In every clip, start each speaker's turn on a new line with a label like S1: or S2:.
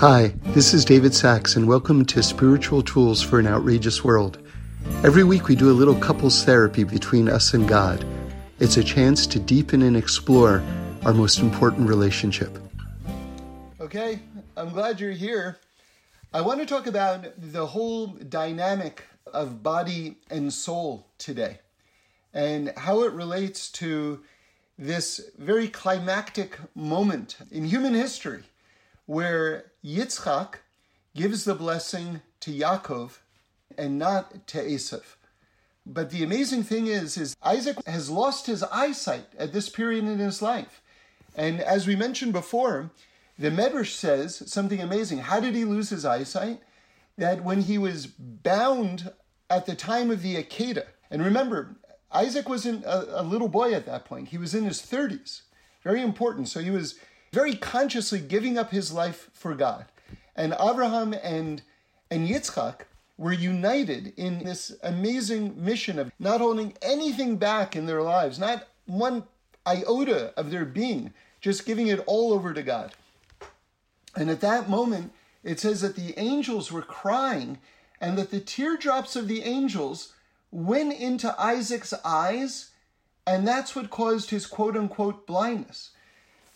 S1: Hi, this is David Sacks, and welcome to Spiritual Tools for an Outrageous World. Every week we do a little couples therapy between us and God. It's a chance to deepen and explore our most important relationship.
S2: Okay, I'm glad you're here. I want to talk about the whole dynamic of body and soul today and how it relates to this very climactic moment in human history where Yitzchak gives the blessing to Yaakov and not to Esav. But the amazing thing is, is Isaac has lost his eyesight at this period in his life. And as we mentioned before, the Medrash says something amazing. How did he lose his eyesight? That when he was bound at the time of the Akedah, and remember, Isaac wasn't a, a little boy at that point. He was in his 30s. Very important. So he was very consciously giving up his life for God. And Abraham and, and Yitzchak were united in this amazing mission of not holding anything back in their lives, not one iota of their being, just giving it all over to God. And at that moment, it says that the angels were crying and that the teardrops of the angels went into Isaac's eyes, and that's what caused his quote unquote blindness.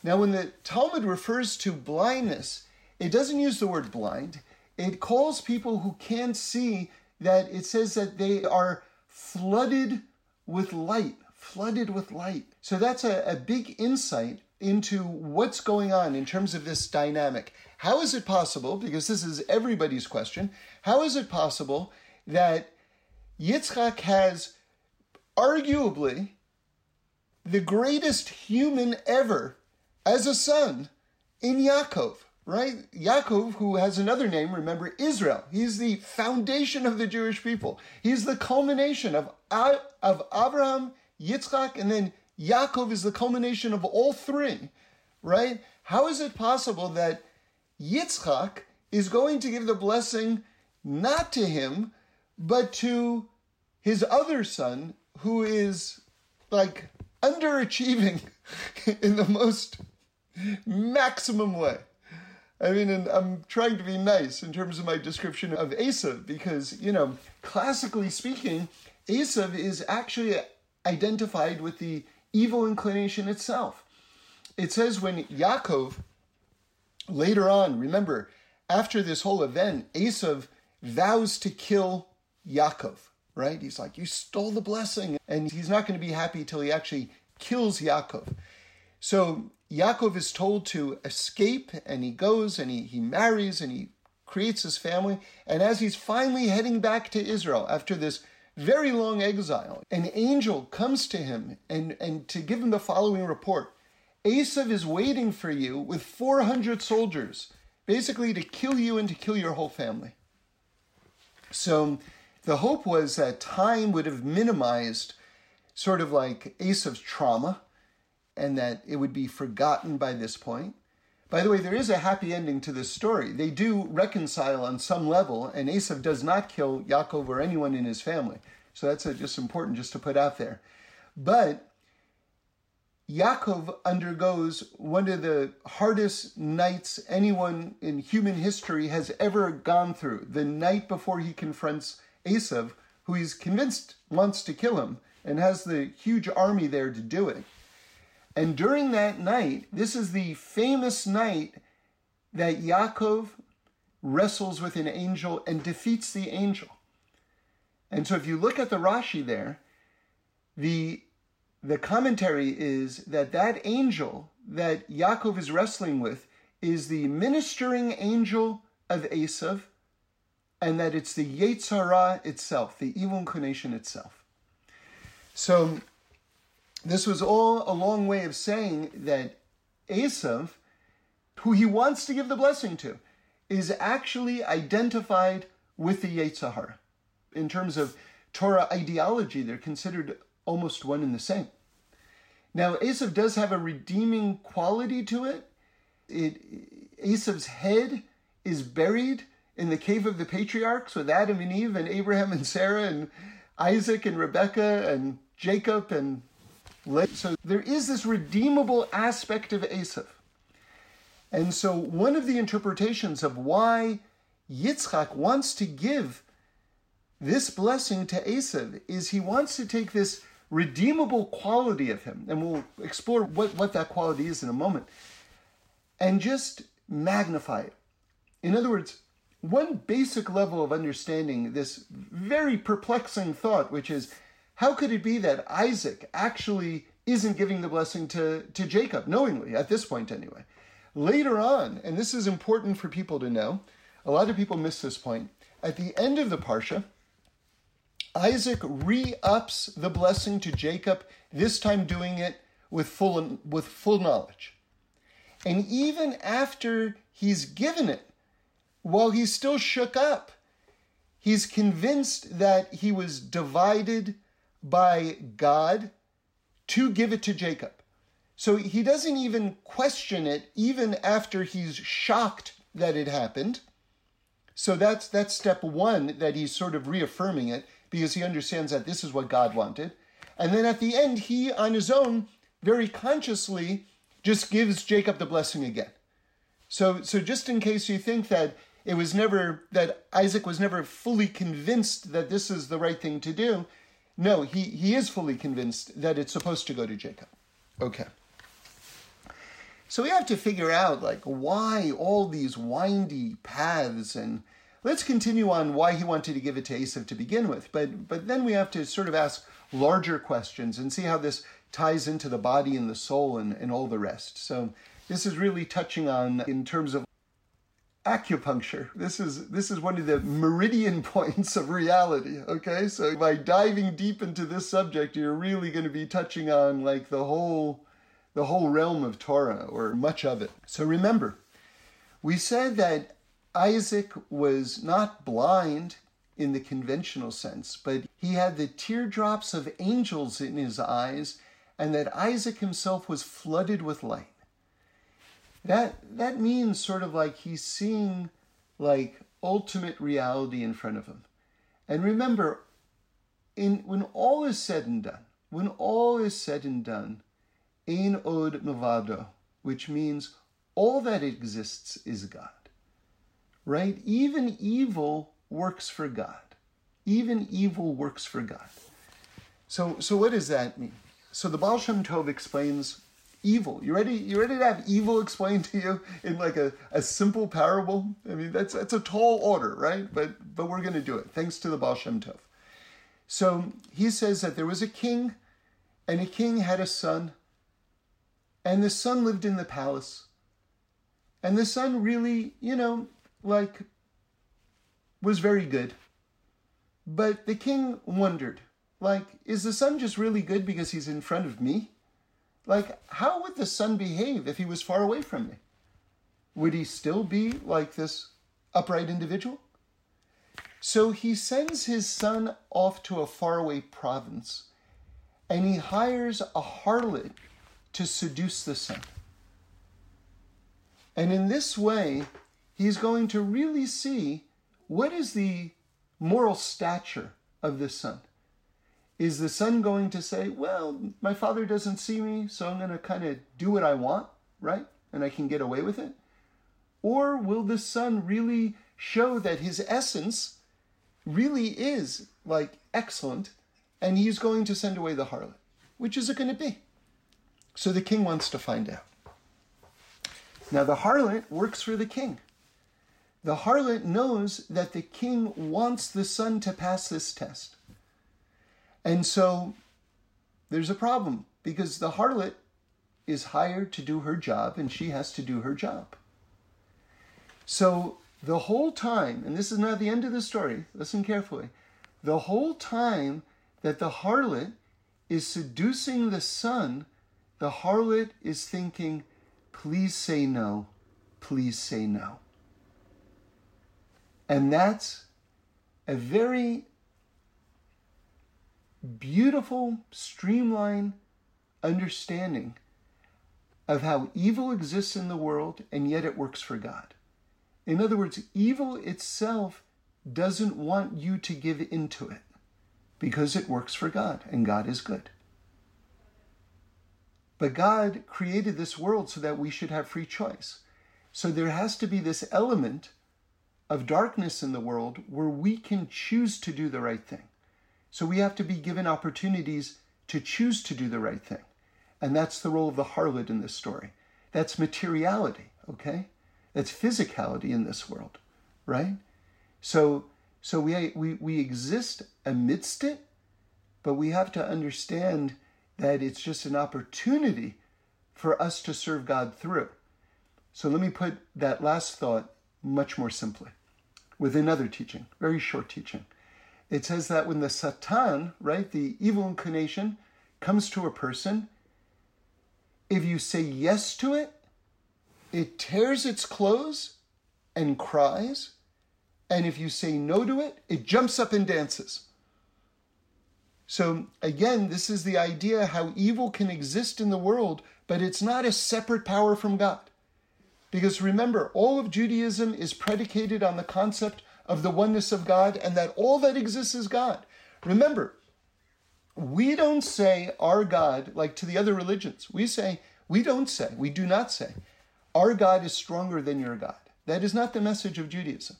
S2: Now, when the Talmud refers to blindness, it doesn't use the word blind. It calls people who can't see that it says that they are flooded with light, flooded with light. So that's a, a big insight into what's going on in terms of this dynamic. How is it possible, because this is everybody's question, how is it possible that Yitzchak has arguably the greatest human ever as a son in Yaakov, right? Yaakov, who has another name, remember, Israel. He's the foundation of the Jewish people. He's the culmination of, of Abraham, Yitzchak, and then Yaakov is the culmination of all three, right? How is it possible that Yitzchak is going to give the blessing not to him, but to his other son, who is like underachieving in the most maximum way? I mean, and I'm trying to be nice in terms of my description of Esav because, you know, classically speaking, Esav is actually identified with the evil inclination itself. It says when Yaakov, later on, remember, after this whole event, Esav vows to kill Yaakov, right? He's like, You stole the blessing. And he's not going to be happy till he actually kills Yaakov. So Yaakov is told to escape, and he goes and he, he marries and he creates his family. And as he's finally heading back to Israel after this very long exile, an angel comes to him and, and to give him the following report Esav is waiting for you with 400 soldiers, basically to kill you and to kill your whole family. So the hope was that time would have minimized sort of like Esav's trauma and that it would be forgotten by this point. By the way, there is a happy ending to this story. They do reconcile on some level, and Esav does not kill Yaakov or anyone in his family. So that's just important just to put out there. But Yaakov undergoes one of the hardest nights anyone in human history has ever gone through. The night before he confronts Esav, who he's convinced wants to kill him and has the huge army there to do it. And during that night, this is the famous night that Yaakov wrestles with an angel and defeats the angel. And so if you look at the Rashi there, the the commentary is that that angel that Yaakov is wrestling with is the ministering angel of Esav, and that it's the Yetzer Hara itself, the evil inclination itself. So this was all a long way of saying that Esav, who he wants to give the blessing to, is actually identified with the Yetzer Hara. In terms of Torah ideology, they're considered almost one and the same. Now, Esav does have a redeeming quality to it. it head is buried in the cave of the patriarchs with Adam and Eve and Abraham and Sarah and Isaac and Rebekah and Jacob and so there is this redeemable aspect of Esav. And so, one of the interpretations of why Yitzchak wants to give this blessing to Esav is he wants to take this redeemable quality of him, and we'll explore what, what that quality is in a moment, and just magnify it. In other words, one basic level of understanding this very perplexing thought, which is how could it be that Isaac actually isn't giving the blessing to, to Jacob, knowingly, at this point anyway? Later on, and this is important for people to know, a lot of people miss this point. At the end of the Parsha, Isaac re ups the blessing to Jacob, this time doing it with full, with full knowledge. And even after he's given it, while he's still shook up, he's convinced that he was divided by God to give it to Jacob. So he doesn't even question it, even after he's shocked that it happened. So that's that's step one that he's sort of reaffirming it because he understands that this is what God wanted. And then at the end, he on his own very consciously just gives Jacob the blessing again. So so just in case you think that it was never that Isaac was never fully convinced that this is the right thing to do, no, he, he is fully convinced that it's supposed to go to Jacob. Okay. So we have to figure out like why all these windy paths and let's continue on why he wanted to give it to Esav to begin with. But but then we have to sort of ask larger questions and see how this ties into the body and the soul and, and all the rest. So this is really touching on in terms of acupuncture. This is this is one of the meridian points of reality. Okay, so by diving deep into this subject, you're really going to be touching on like the whole the whole realm of Torah or much of it. So remember, we said that Isaac was not blind in the conventional sense, but he had the teardrops of angels in his eyes, and that Isaac himself was flooded with light. That that means sort of like he's seeing like ultimate reality in front of him. And remember, in when all is said and done, when all is said and done, Ein od milvado, which means all that exists is God. Right? Even evil works for God. Even evil works for God. So, so what does that mean? So the Baal Shem Tov explains evil. You ready? You ready to have evil explained to you in like a, a simple parable? I mean, that's that's a tall order, right? But but we're going to do it thanks to the Baal Shem Tov. So he says that there was a king, and a king had a son, and the son lived in the palace. And the son really, you know, like, was very good. But the king wondered, like, is the son just really good because he's in front of me? Like, how would the son behave if he was far away from me? Would he still be like this upright individual? So he sends his son off to a faraway province and he hires a harlot to seduce the son. And in this way, he's going to really see what is the moral stature of this son. Is the son going to say, Well, my father doesn't see me, so I'm going to kind of do what I want, right? And I can get away with it? Or will the son really show that his essence really is like excellent and he's going to send away the harlot? Which is it going to be? So the king wants to find out. Now, the harlot works for the king. The harlot knows that the king wants the son to pass this test. And so there's a problem because the harlot is hired to do her job and she has to do her job. So the whole time, and this is not the end of the story, listen carefully. The whole time that the harlot is seducing the son the harlot is thinking, please say no, please say no. And that's a very beautiful, streamlined understanding of how evil exists in the world and yet it works for God. In other words, evil itself doesn't want you to give into it because it works for God and God is good. But God created this world so that we should have free choice. So there has to be this element of darkness in the world where we can choose to do the right thing. So we have to be given opportunities to choose to do the right thing. And that's the role of the harlot in this story. That's materiality, okay? That's physicality in this world, right? So so we we we exist amidst it, but we have to understand that it's just an opportunity for us to serve God through. So let me put that last thought much more simply with another teaching, very short teaching. It says that when the Satan, right, the evil inclination, comes to a person, if you say yes to it, it tears its clothes and cries. And if you say no to it, it jumps up and dances. So, again, this is the idea how evil can exist in the world, but it's not a separate power from God. Because remember, all of Judaism is predicated on the concept of the oneness of God and that all that exists is God. Remember, we don't say our God like to the other religions. We say, we don't say, we do not say, our God is stronger than your God. That is not the message of Judaism.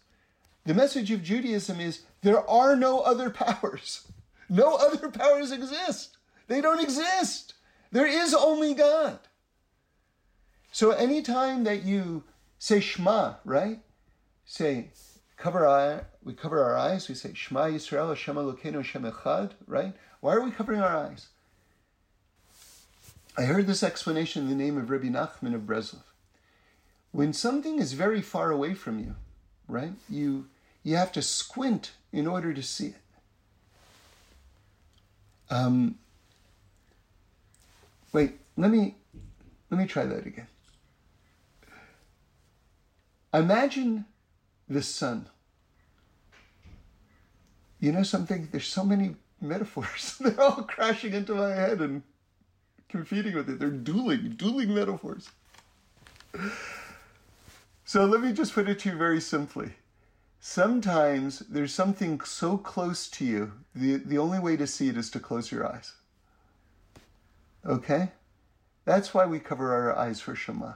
S2: The message of Judaism is there are no other powers. No other powers exist. They don't exist. There is only God. So anytime that you say Shema, right? Say, cover our, we cover our eyes, we say Shema Yisrael, Hashem Elokeinu, Hashem Echad, right? Why are we covering our eyes? I heard this explanation in the name of Rabbi Nachman of Breslov. When something is very far away from you, right? You you have to squint in order to see it. Um, wait, let me let me try that again. Imagine the sun. You know something? There's so many metaphors. They're all crashing into my head and competing with it. They're dueling, dueling metaphors. So let me just put it to you very simply. Sometimes there's something so close to you, the, the only way to see it is to close your eyes. Okay? That's why we cover our eyes for Shema.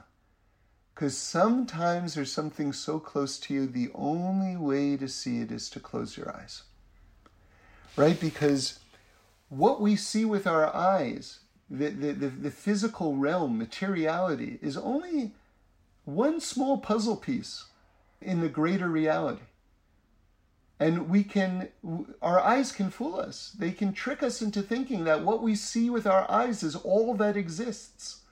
S2: Because sometimes there's something so close to you, the only way to see it is to close your eyes. Right? Because what we see with our eyes, the, the, the, the physical realm, materiality, is only one small puzzle piece in the greater reality. And we can, our eyes can fool us. They can trick us into thinking that what we see with our eyes is all that exists.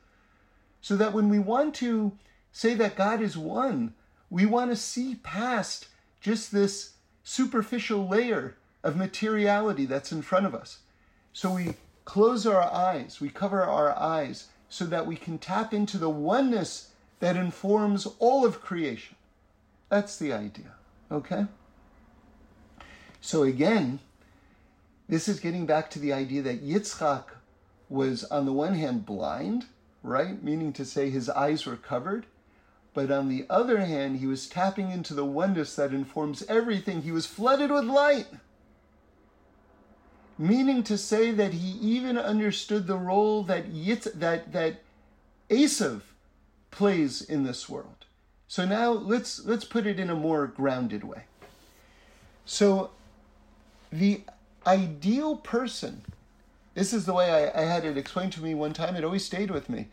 S2: So that when we want to say that God is one. We want to see past just this superficial layer of materiality that's in front of us. So we close our eyes, we cover our eyes so that we can tap into the oneness that informs all of creation. That's the idea, okay? So again, this is getting back to the idea that Yitzchak was, on the one hand, blind, right? Meaning to say his eyes were covered. But on the other hand, he was tapping into the oneness that informs everything. He was flooded with light. Meaning to say that he even understood the role that Yitz, that that Esav plays in this world. So now let's let's put it in a more grounded way. So the ideal person, this is the way I, I had it explained to me one time, it always stayed with me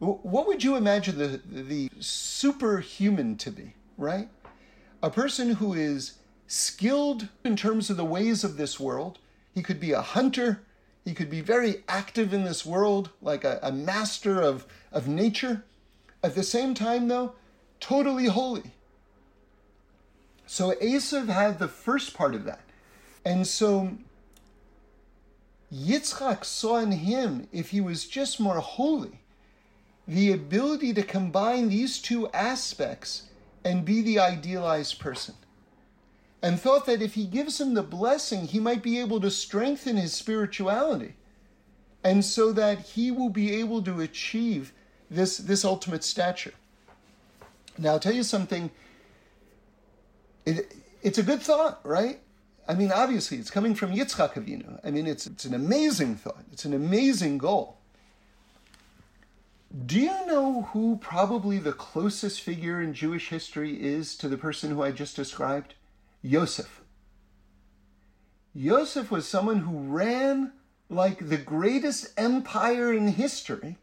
S2: what would you imagine the, the superhuman to be, right? A person who is skilled in terms of the ways of this world. He could be a hunter. He could be very active in this world, like a, a master of, of nature. At the same time, though, totally holy. So Esav had the first part of that. And so Yitzchak saw in him, if he was just more holy, the ability to combine these two aspects and be the idealized person. And thought that if he gives him the blessing, he might be able to strengthen his spirituality. And so that he will be able to achieve this, this ultimate stature. Now, I'll tell you something. It, it's a good thought, right? I mean, obviously, it's coming from Yitzchak Avinu. I mean, it's, it's an amazing thought. It's an amazing goal. Do you know who probably the closest figure in Jewish history is to the person who I just described? Yosef. Yosef was someone who ran like the greatest empire in history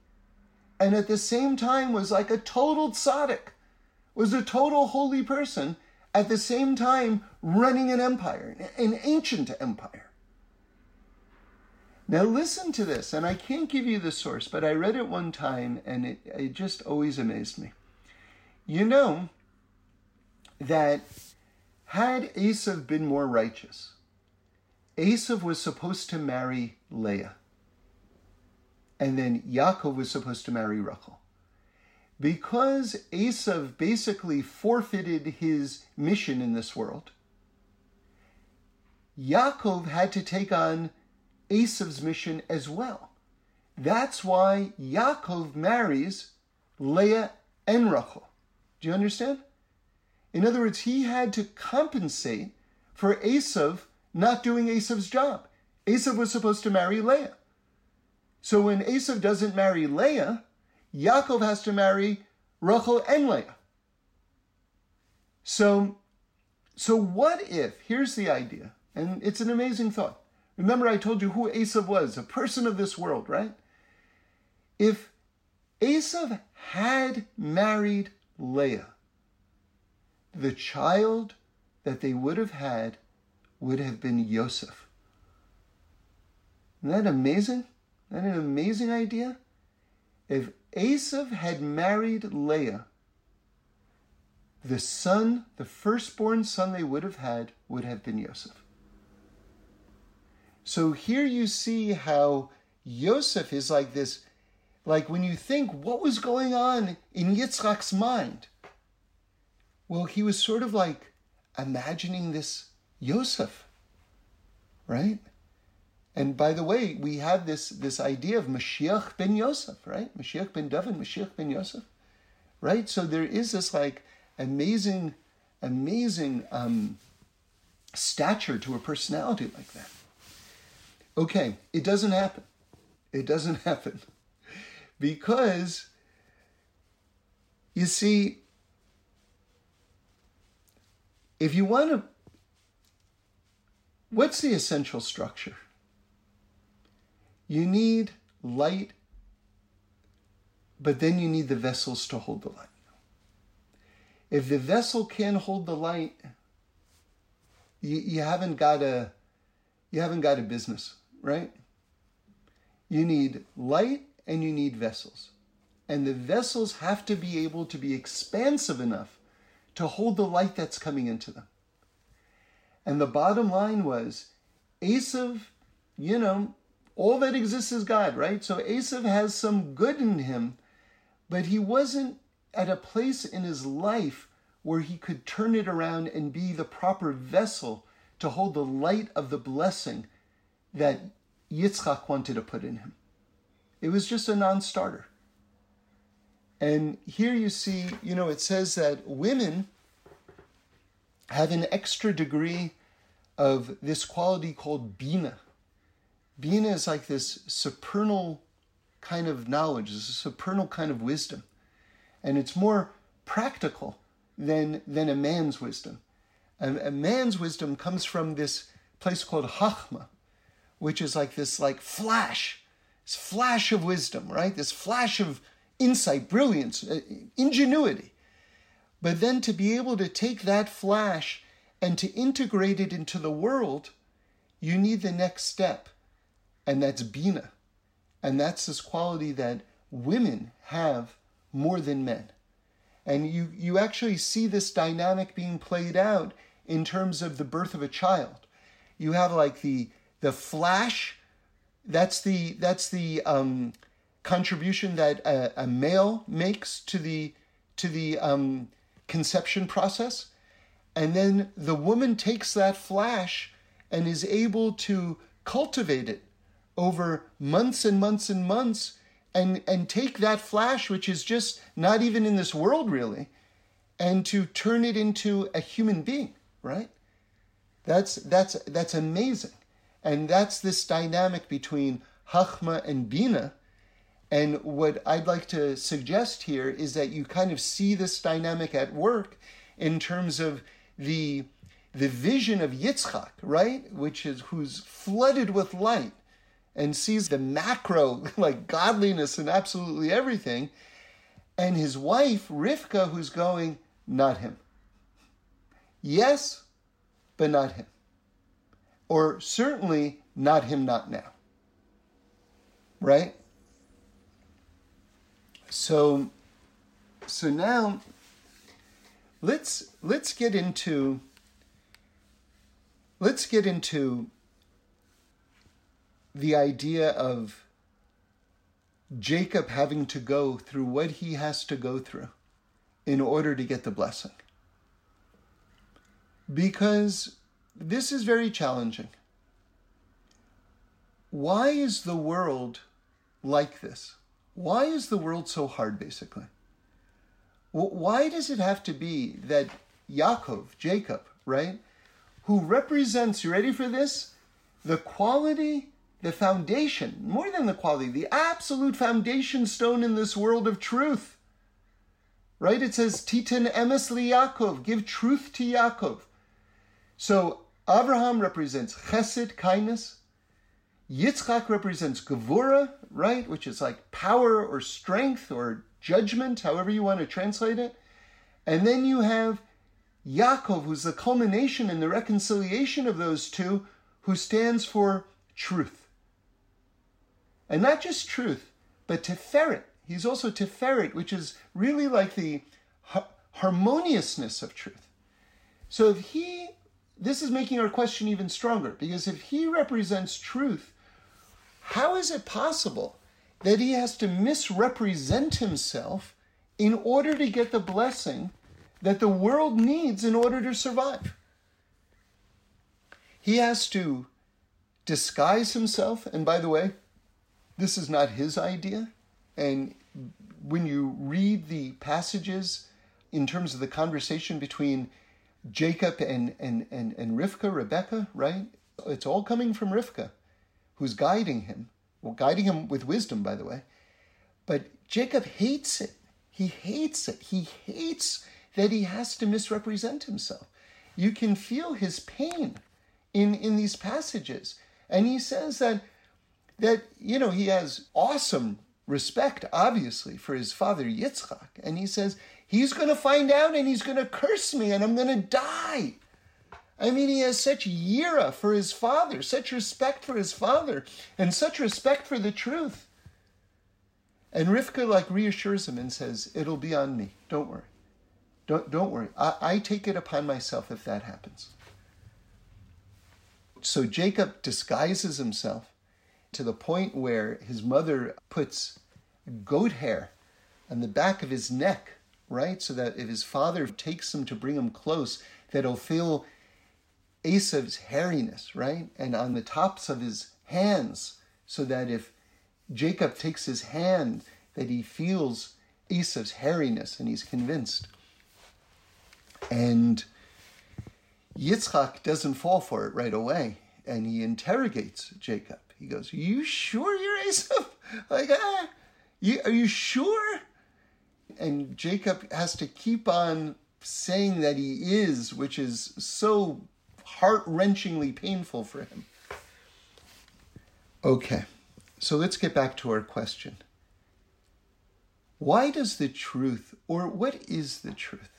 S2: and at the same time was like a total tzaddik, was a total holy person, at the same time running an empire, an ancient empire. Now listen to this, and I can't give you the source, but I read it one time and it, it just always amazed me. You know that had Esav been more righteous, Esav was supposed to marry Leah. And then Yaakov was supposed to marry Rachel. Because Esav basically forfeited his mission in this world, Yaakov had to take on Esav's mission as well. That's why Yaakov marries Leah and Rachel. Do you understand? In other words, he had to compensate for Esav not doing Esav's job. Esav was supposed to marry Leah. So when Esav doesn't marry Leah, Yaakov has to marry Rachel and Leah. So, so what if, here's the idea, and it's an amazing thought. Remember, I told you who Esav was, a person of this world, right? If Esav had married Leah, the child that they would have had would have been Yosef. Isn't that amazing? Isn't that an amazing idea? If Esav had married Leah, the son, the firstborn son they would have had, would have been Yosef. So here you see how Yosef is like this, like when you think what was going on in Yitzchak's mind. Well, he was sort of like imagining this Yosef, right? And by the way, we have this, this idea of Mashiach ben Yosef, right? Mashiach ben David, Mashiach ben Yosef, right? So there is this like amazing, amazing um, stature to a personality like that. Okay, it doesn't happen. It doesn't happen. Because, you see, if you want to, what's the essential structure? You need light, but then you need the vessels to hold the light. If the vessel can't hold the light, you, you haven't got a you haven't got a business right? You need light and you need vessels. And the vessels have to be able to be expansive enough to hold the light that's coming into them. And the bottom line was Esav, you know, all that exists is God, right? So Esav has some good in him, but he wasn't at a place in his life where he could turn it around and be the proper vessel to hold the light of the blessing that Yitzchak wanted to put in him. It was just a non starter. And here you see, you know, it says that women have an extra degree of this quality called bina. Bina is like this supernal kind of knowledge, this supernal kind of wisdom. And it's more practical than, than a man's wisdom. A, a man's wisdom comes from this place called Chachma, which is like this like flash, this flash of wisdom, right? This flash of insight, brilliance, uh, ingenuity. But then to be able to take that flash and to integrate it into the world, you need the next step, and that's Bina. And that's this quality that women have more than men. And you, you actually see this dynamic being played out in terms of the birth of a child. You have like the the flash, that's the that's the um, contribution that a, a, male makes to the to the um, conception process, and then the woman takes that flash and is able to cultivate it over months and months and months and and take that flash which is just not even in this world really and to turn it into a human being right? That's that's that's amazing and that's this dynamic between Chachma and Bina. And what I'd like to suggest here is that you kind of see this dynamic at work in terms of the the vision of Yitzchak, right? Which is who's flooded with light and sees the macro like godliness and absolutely everything. And his wife, Rivka, who's going, not him. Yes, but not him. Or certainly not him, not now. Right? So so now let's let's get into let's get into the idea of Jacob having to go through what he has to go through in order to get the blessing. Because this is very challenging. Why is the world like this? Why is the world so hard, basically? Why does it have to be that Yaakov, Jacob, right, who represents, you ready for this? The quality, the foundation, more than the quality, the absolute foundation stone in this world of truth. Right? It says, Titan emes li Yaakov, give truth to Yaakov. So Abraham represents chesed, kindness. Yitzchak represents gevura, right? Which is like power or strength or judgment, however you want to translate it. And then you have Yaakov, who's the culmination and the reconciliation of those two, who stands for truth. And not just truth, but Tiferet. He's also Tiferet, which is really like the harmoniousness of truth. So if he, this is making our question even stronger, because if he represents truth, how is it possible that he has to misrepresent himself in order to get the blessing that the world needs in order to survive. He has to disguise himself, and by the way, this is not his idea. And when you read the passages in terms of the conversation between Jacob and, and, and, and Rivka, Rebecca, right? It's all coming from Rivka, who's guiding him. Well, guiding him with wisdom, by the way. But Jacob hates it. He hates it. He hates that he has to misrepresent himself. You can feel his pain in, in these passages. And he says that that you know he has awesome respect obviously for his father Yitzchak and he says he's going to find out and he's going to curse me and I'm going to die. I mean he has such yira for his father, such respect for his father and such respect for the truth. And Rivka like reassures him and says it'll be on me. Don't worry. Don't, don't worry. I, I take it upon myself if that happens. So Jacob disguises himself to the point where his mother puts goat hair on the back of his neck, right? So that if his father takes him to bring him close, that he'll feel Esav's hairiness, right? And on the tops of his hands, so that if Jacob takes his hand, that he feels Esav's hairiness and he's convinced. And Yitzchak doesn't fall for it right away, and he interrogates Jacob. He goes, "Are you sure you're Esau? Like, ah, you, are you sure?" And Jacob has to keep on saying that he is, which is so heart wrenchingly painful for him. Okay, so let's get back to our question. Why does the truth, or what is the truth?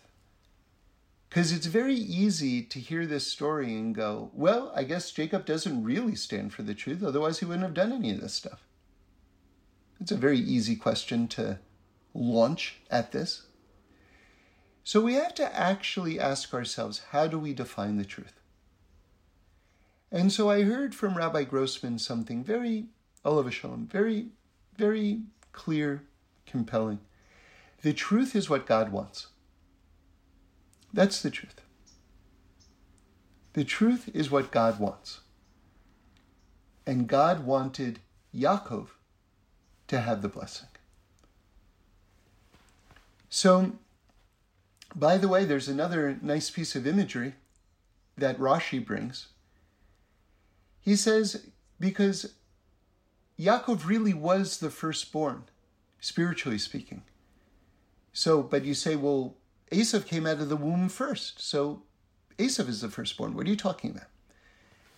S2: Because it's very easy to hear this story and go, well, I guess Jacob doesn't really stand for the truth, otherwise, he wouldn't have done any of this stuff. It's a very easy question to launch at this. So we have to actually ask ourselves how do we define the truth? And so I heard from Rabbi Grossman something very, Olav Shalom, very, very clear, compelling. The truth is what God wants. That's the truth. The truth is what God wants. And God wanted Yaakov to have the blessing. So, by the way, there's another nice piece of imagery that Rashi brings. He says, because Yaakov really was the firstborn, spiritually speaking. So, but you say, well, Esav came out of the womb first. So Esav is the firstborn. What are you talking about?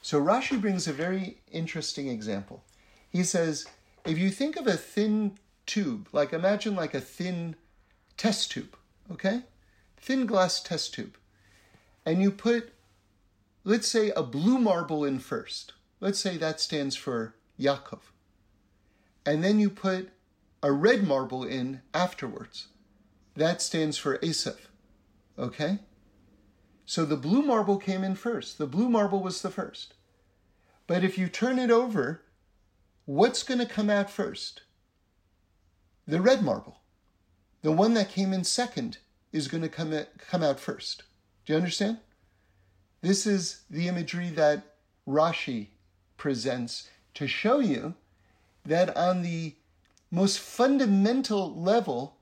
S2: So Rashi brings a very interesting example. He says, if you think of a thin tube, like imagine like a thin test tube, okay? Thin glass test tube. And you put, let's say, a blue marble in first. Let's say that stands for Yaakov. And then you put a red marble in afterwards. That stands for Esav. Okay? So the blue marble came in first. The blue marble was the first. But if you turn it over, what's going to come out first? The red marble. The one that came in second is going to come, come out first. Do you understand? This is the imagery that Rashi presents to show you that on the most fundamental level,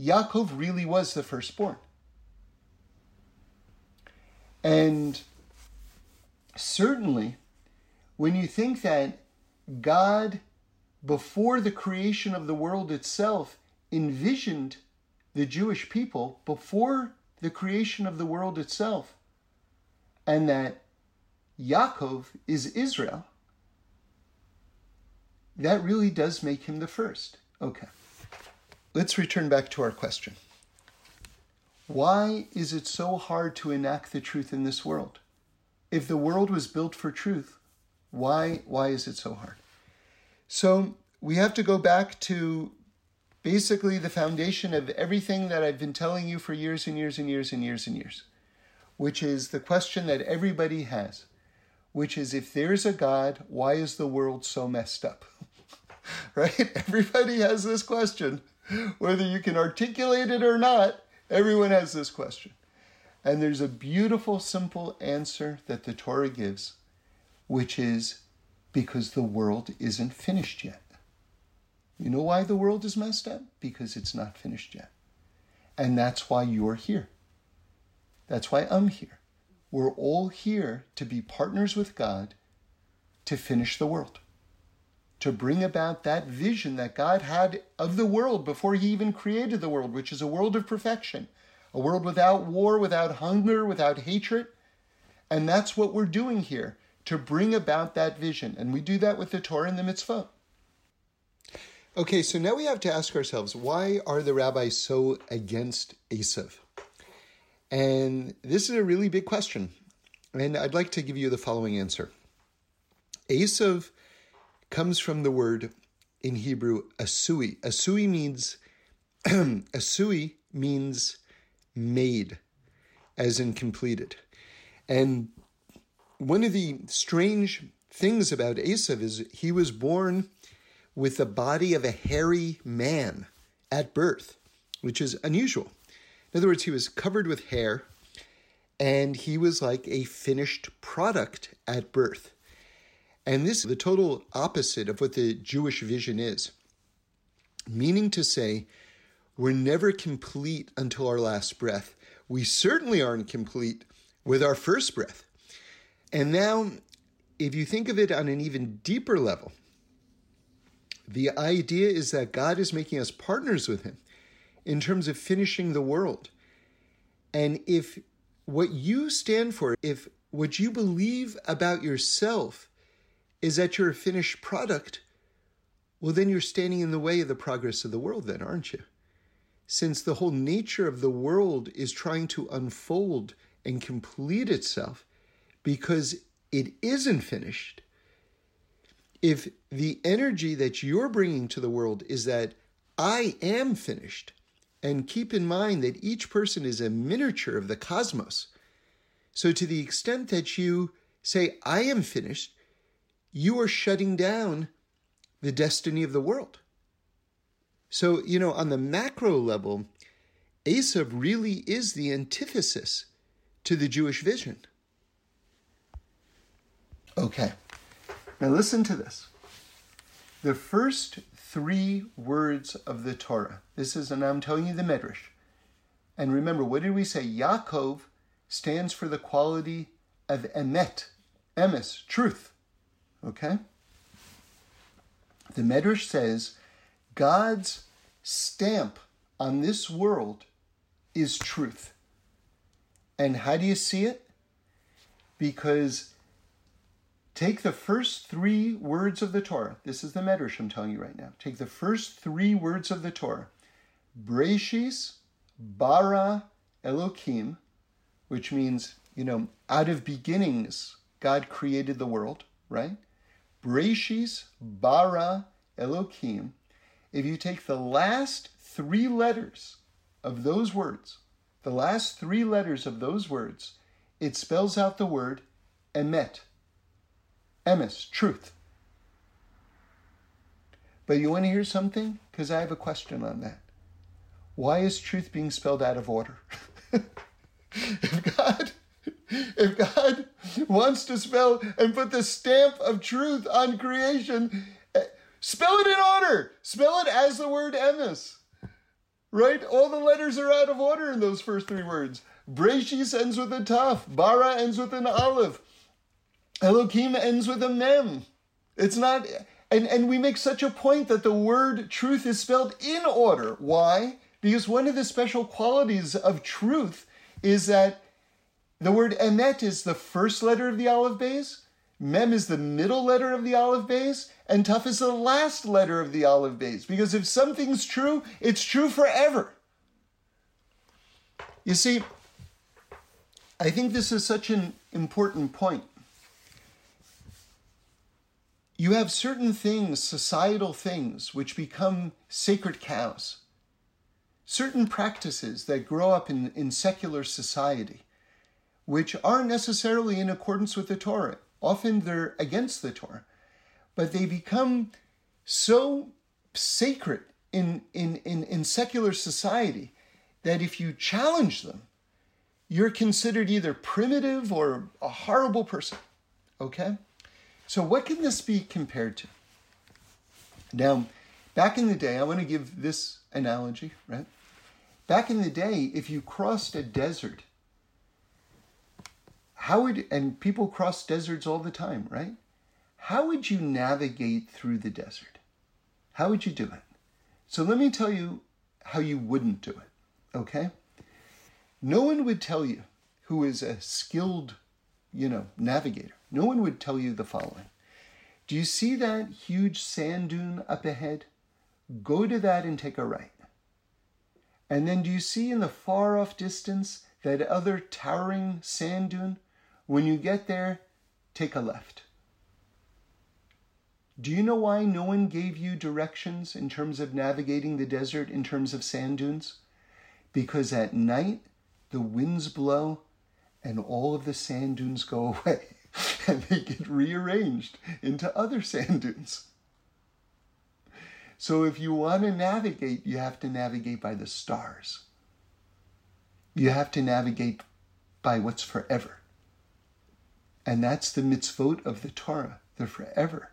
S2: Yaakov really was the firstborn. And certainly, when you think that God, before the creation of the world itself, envisioned the Jewish people before the creation of the world itself, and that Yaakov is Israel, that really does make him the first. Okay. Let's return back to our question. Why is it so hard to enact the truth in this world? If the world was built for truth, why why is it so hard? So, we have to go back to basically the foundation of everything that I've been telling you for years and years and years and years and years, which is the question that everybody has, which is if there's a God, why is the world so messed up? right? Everybody has this question. Whether you can articulate it or not, everyone has this question. And there's a beautiful, simple answer that the Torah gives, which is because the world isn't finished yet. You know why the world is messed up? Because it's not finished yet. And that's why you're here. That's why I'm here. We're all here to be partners with God to finish the world to bring about that vision that God had of the world before He even created the world, which is a world of perfection, a world without war, without hunger, without hatred. And that's what we're doing here to bring about that vision. And we do that with the Torah and the mitzvah. Okay, so now we have to ask ourselves why are the rabbis so against Esav? And this is a really big question. And I'd like to give you the following answer Esav comes from the word in Hebrew asui. Asui means asui means made, as in completed. And one of the strange things about Esav is he was born with the body of a hairy man at birth, which is unusual. In other words, he was covered with hair and he was like a finished product at birth. And this is the total opposite of what the Jewish vision is. Meaning to say, we're never complete until our last breath. We certainly aren't complete with our first breath. And now, if you think of it on an even deeper level, the idea is that God is making us partners with Him in terms of finishing the world. And if what you stand for, if what you believe about yourself is that you're a finished product, well, then you're standing in the way of the progress of the world, then, aren't you? Since the whole nature of the world is trying to unfold and complete itself because it isn't finished, if the energy that you're bringing to the world is that I am finished, and keep in mind that each person is a miniature of the cosmos. So, to the extent that you say, I am finished, you are shutting down the destiny of the world. So, you know, on the macro level, Esav really is the antithesis to the Jewish vision. Okay, now listen to this. The first three words of the Torah, this is, and I'm telling you the Medrash. And remember, what did we say? Yaakov stands for the quality of emet, emes, truth. Okay? The Medrash says God's stamp on this world is truth. And how do you see it? Because take the first three words of the Torah. This is the Medrash I'm telling you right now. Take the first three words of the Torah. Breshis, bara, Elokim, which means, you know, out of beginnings, God created the world, right? Breshis, bara, Elokim. If you take the last three letters of those words, the last three letters of those words, it spells out the word emet. Emes, truth. But you want to hear something? Because I have a question on that. Why is truth being spelled out of order? if God if God wants to spell and put the stamp of truth on creation, eh, spell it in order. Spell it as the word emes. Right? All the letters are out of order in those first three words. Breshis ends with a taf. Bara ends with an aleph. Elohim ends with a mem. It's not, and, and we make such a point that the word truth is spelled in order. Why? Because one of the special qualities of truth is that the word emet is the first letter of the aleph Beis, mem is the middle letter of the aleph Beis, and taf is the last letter of the aleph Beis. Because if something's true, it's true forever. You see, I think this is such an important point. You have certain things, societal things, which become sacred cows. Certain practices that grow up in, in secular society which aren't necessarily in accordance with the Torah. Often they're against the Torah, but they become so sacred in, in, in, in secular society that if you challenge them, you're considered either primitive or a horrible person. Okay? So, what can this be compared to? Now, back in the day, I want to give this analogy, right? Back in the day, if you crossed a desert how would and people cross deserts all the time, right? How would you navigate through the desert? How would you do it? So let me tell you how you wouldn't do it, okay? No one would tell you who is a skilled, you know, navigator. No one would tell you the following. Do you see that huge sand dune up ahead? Go to that and take a right. And then do you see in the far off distance that other towering sand dune? When you get there, take a left. Do you know why no one gave you directions in terms of navigating the desert in terms of sand dunes? Because at night the winds blow and all of the sand dunes go away and they get rearranged into other sand dunes. So if you want to navigate, you have to navigate by the stars. You have to navigate by what's forever. And that's the mitzvot of the Torah. They're forever.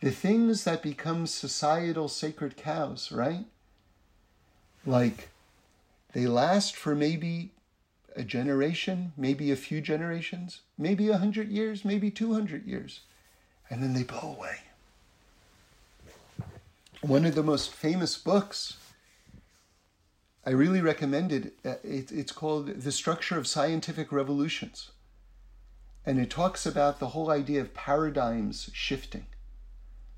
S2: The things that become societal sacred cows, right? Like they last for maybe a generation, maybe a few generations, maybe a hundred years, maybe 200 years, and then they blow away. One of the most famous books I really recommend it. Uh, it's called The Structure of Scientific Revolutions. And it talks about the whole idea of paradigms shifting.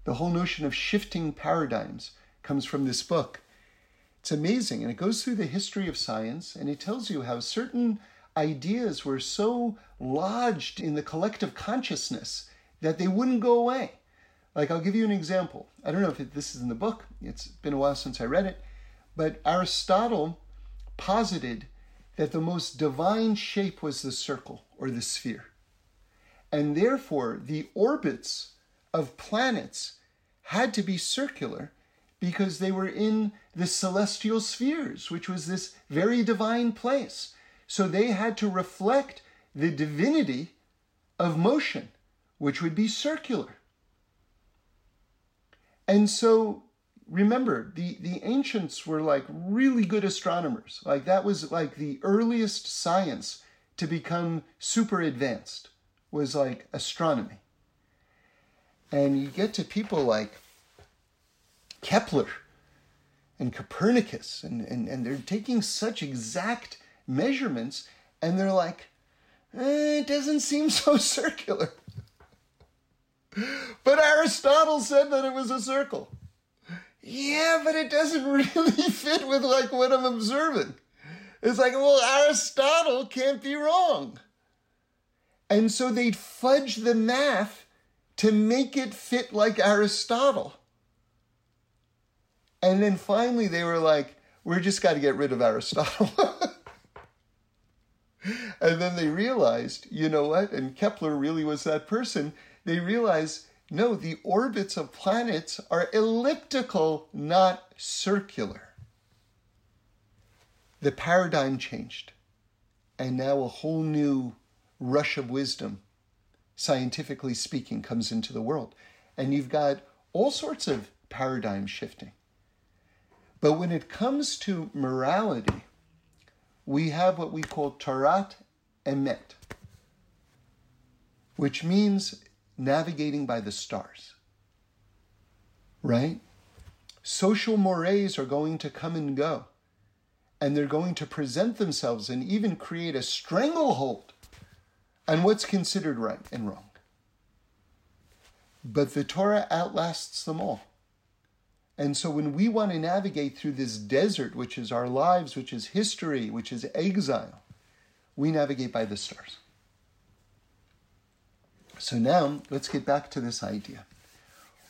S2: The whole notion of shifting paradigms comes from this book. It's amazing, and it goes through the history of science, and it tells you how certain ideas were so lodged in the collective consciousness that they wouldn't go away. Like, I'll give you an example. I don't know if it, this is in the book, it's been a while since I read it, but Aristotle posited that the most divine shape was the circle or the sphere. And therefore, the orbits of planets had to be circular because they were in the celestial spheres, which was this very divine place. So they had to reflect the divinity of motion, which would be circular. And so remember, the, the ancients were like really good astronomers. Like that was like the earliest science to become super advanced was like astronomy. And you get to people like Kepler, and Copernicus, and, and, and they're taking such exact measurements, and they're like, eh, it doesn't seem so circular. but Aristotle said that it was a circle. Yeah, but it doesn't really fit with like what I'm observing. It's like, well, Aristotle can't be wrong. And so they'd fudge the math to make it fit like Aristotle. And then finally they were like, we're just got to get rid of Aristotle. and then they realized, you know what? And Kepler really was that person. They realized, no, the orbits of planets are elliptical, not circular. The paradigm changed. And now a whole new rush of wisdom, scientifically speaking, comes into the world. And you've got all sorts of paradigm shifting. But when it comes to morality, we have what we call Torat Emet, which means navigating by the stars. Right? Social mores are going to come and go, and they're going to present themselves and even create a stranglehold on what's considered right and wrong. But the Torah outlasts them all. And so when we want to navigate through this desert, which is our lives, which is history, which is exile, we navigate by the stars. So now let's get back to this idea.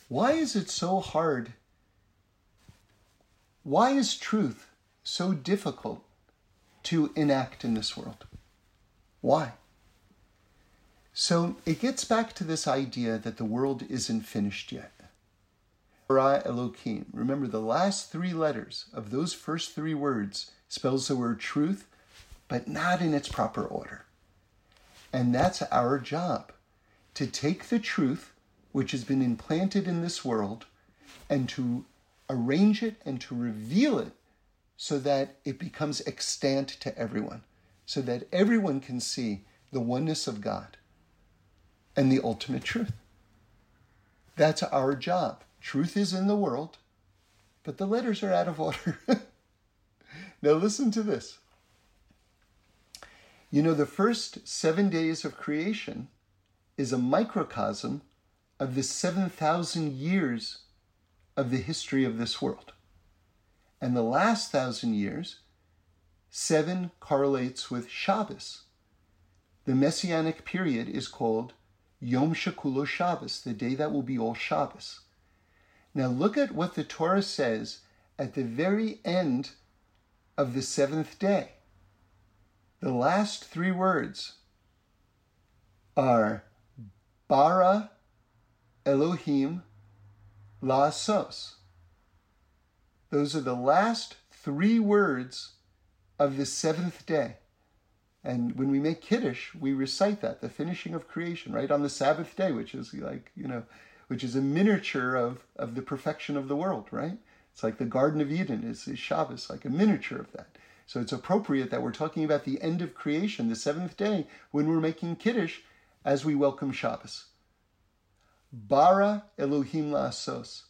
S2: Why is it so hard? Why is truth so difficult to enact in this world? Why? So it gets back to this idea that the world isn't finished yet. Elohim. Remember, the last three letters of those first three words spells the word truth, but not in its proper order. And that's our job to take the truth which has been implanted in this world and to arrange it and to reveal it so that it becomes extant to everyone, so that everyone can see the oneness of God and the ultimate truth. That's our job. Truth is in the world, but the letters are out of order. now, listen to this. You know, the first seven days of creation is a microcosm of the 7,000 years of the history of this world. And the last thousand years, seven correlates with Shabbos. The messianic period is called Yom Shekulo Shabbos, the day that will be all Shabbos. Now look at what the Torah says at the very end of the seventh day. The last three words are Bara Elohim La'asos. Those are the last three words of the seventh day. And when we make Kiddush, we recite that, the finishing of creation, right on the Sabbath day, which is like, you know, which is a miniature of, of the perfection of the world, right? It's like the Garden of Eden is, is Shabbos, like a miniature of that. So it's appropriate that we're talking about the end of creation, the seventh day, when we're making Kiddush as we welcome Shabbos. Bara Elohim La'asos.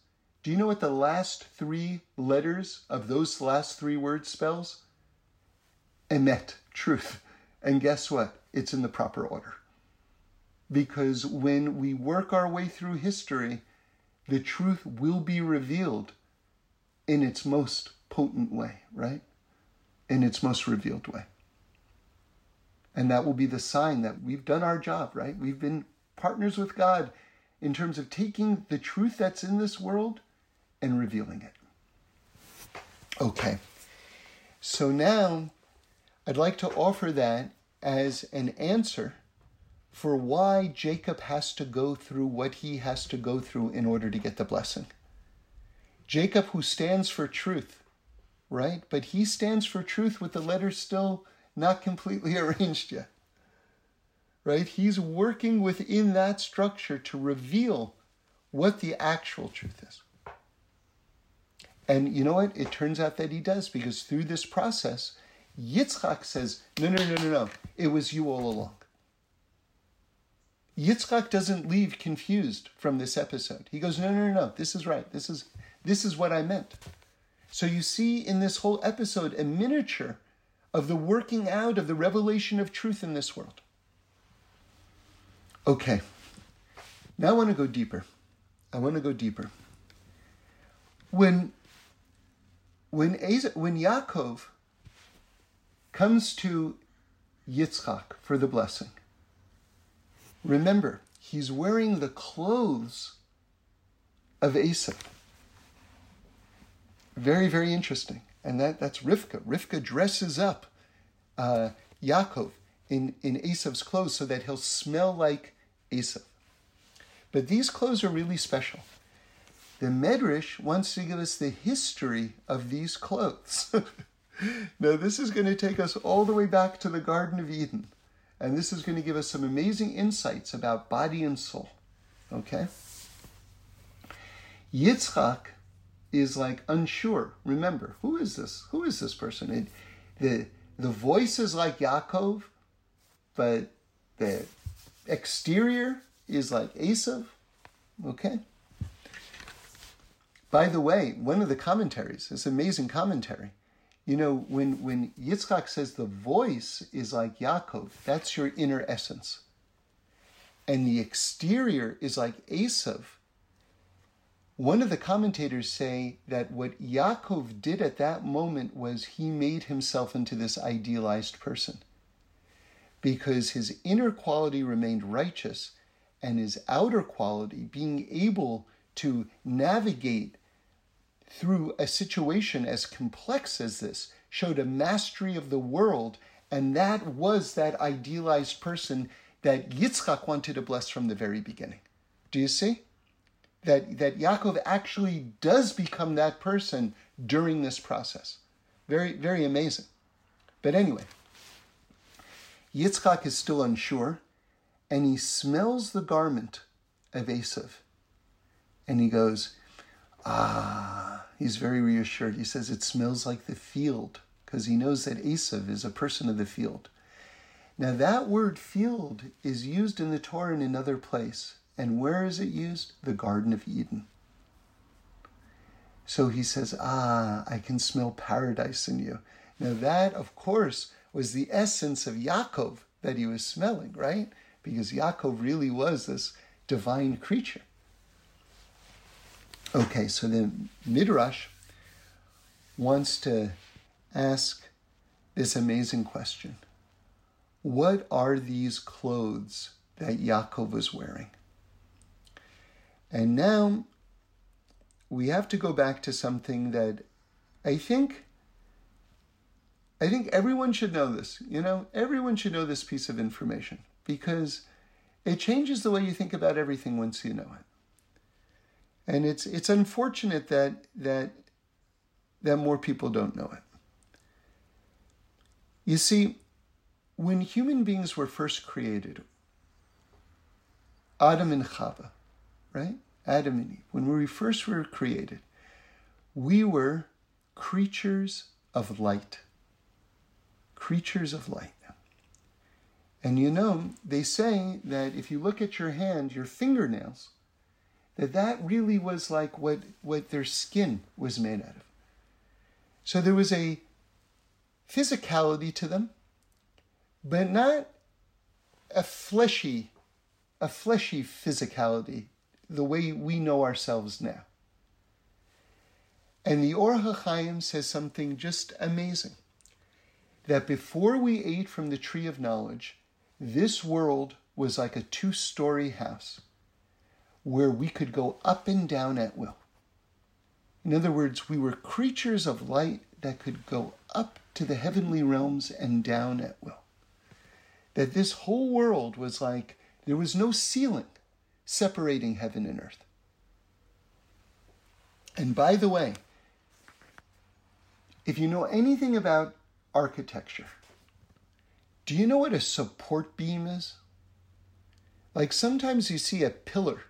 S2: Do you know what the last three letters of those last three words spells? Emet, truth. And guess what? It's in the proper order because when we work our way through history, the truth will be revealed in its most potent way, right? In its most revealed way. And that will be the sign that we've done our job, right? We've been partners with God in terms of taking the truth that's in this world and revealing it. Okay. So now I'd like to offer that as an answer for why Jacob has to go through what he has to go through in order to get the blessing. Jacob, who stands for truth, right? But he stands for truth with the letters still not completely arranged yet, right? He's working within that structure to reveal what the actual truth is. And you know what? It turns out that he does because through this process, Yitzchak says, No, no, no, no, no. It was you all along. Yitzchak doesn't leave confused from this episode. He goes, no, no, no, no, this is right. This is this is what I meant. So you see in this whole episode a miniature of the working out of the revelation of truth in this world. Okay, now I want to go deeper. I want to go deeper. When when when Yaakov comes to Yitzchak for the blessing, remember he's wearing the clothes of Esav. Very, very interesting. And that, that's Rivka. Rivka dresses up uh, Yaakov in, in Esav's clothes so that he'll smell like Esav. But these clothes are really special. The Medrash wants to give us the history of these clothes. now, this is going to take us all the way back to the Garden of Eden. And this is going to give us some amazing insights about body and soul. Okay? Yitzchak is like unsure. Remember, who is this? Who is this person? It, the the voice is like Yaakov, but the exterior is like Esav. Okay. By the way, one of the commentaries, this amazing commentary, you know, when when Yitzchak says the voice is like Yaakov, that's your inner essence. And the exterior is like Esav, one of the commentators say that what Yaakov did at that moment was he made himself into this idealized person because his inner quality remained righteous and his outer quality, being able to navigate through a situation as complex as this, showed a mastery of the world, and that was that idealized person that Yitzchak wanted to bless from the very beginning. Do you see? that, that Yaakov actually does become that person during this process. Very, very amazing. But anyway, Yitzchak is still unsure, and he smells the garment of Esav. And he goes, Ah, he's very reassured. He says, It smells like the field, because he knows that Esav is a person of the field. Now, that word field is used in the Torah in another place. And where is it used? The Garden of Eden. So he says, Ah, I can smell paradise in you. Now, that, of course, was the essence of Yaakov that he was smelling, right? Because Yaakov really was this divine creature. Okay, so the Midrash wants to ask this amazing question What are these clothes that Yaakov was wearing? And now we have to go back to something that I think I think everyone should know this. You know, everyone should know this piece of information because it changes the way you think about everything once you know it. And it's it's unfortunate that that that more people don't know it. You see, when human beings were first created, Adam and Chava, right? Adam and Eve, when we first were created, we were creatures of light. Creatures of light. And you know, they say that if you look at your hand, your fingernails, that that really was like what, what their skin was made out of. So there was a physicality to them, but not a fleshy, a fleshy physicality the way we know ourselves now. And the Or HaChaim says something just amazing. That before we ate from the tree of knowledge, this world was like a two story house where we could go up and down at will. In other words, we were creatures of light that could go up to the heavenly realms and down at will. That this whole world was like there was no ceiling separating heaven and earth. And by the way, if you know anything about architecture, do you know what a support beam is? Like sometimes you see a pillar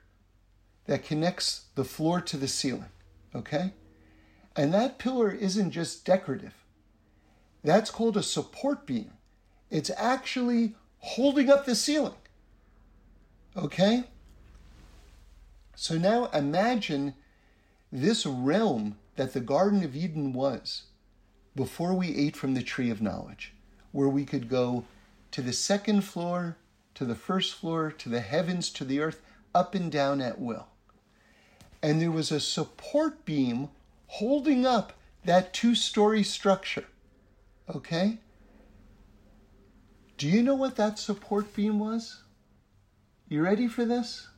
S2: that connects the floor to the ceiling, okay? And that pillar isn't just decorative. That's called a support beam. It's actually holding up the ceiling, okay? So now imagine this realm that the Garden of Eden was before we ate from the tree of knowledge, where we could go to the second floor, to the first floor, to the heavens, to the earth, up and down at will. And there was a support beam holding up that two story structure. Okay? Do you know what that support beam was? You ready for this?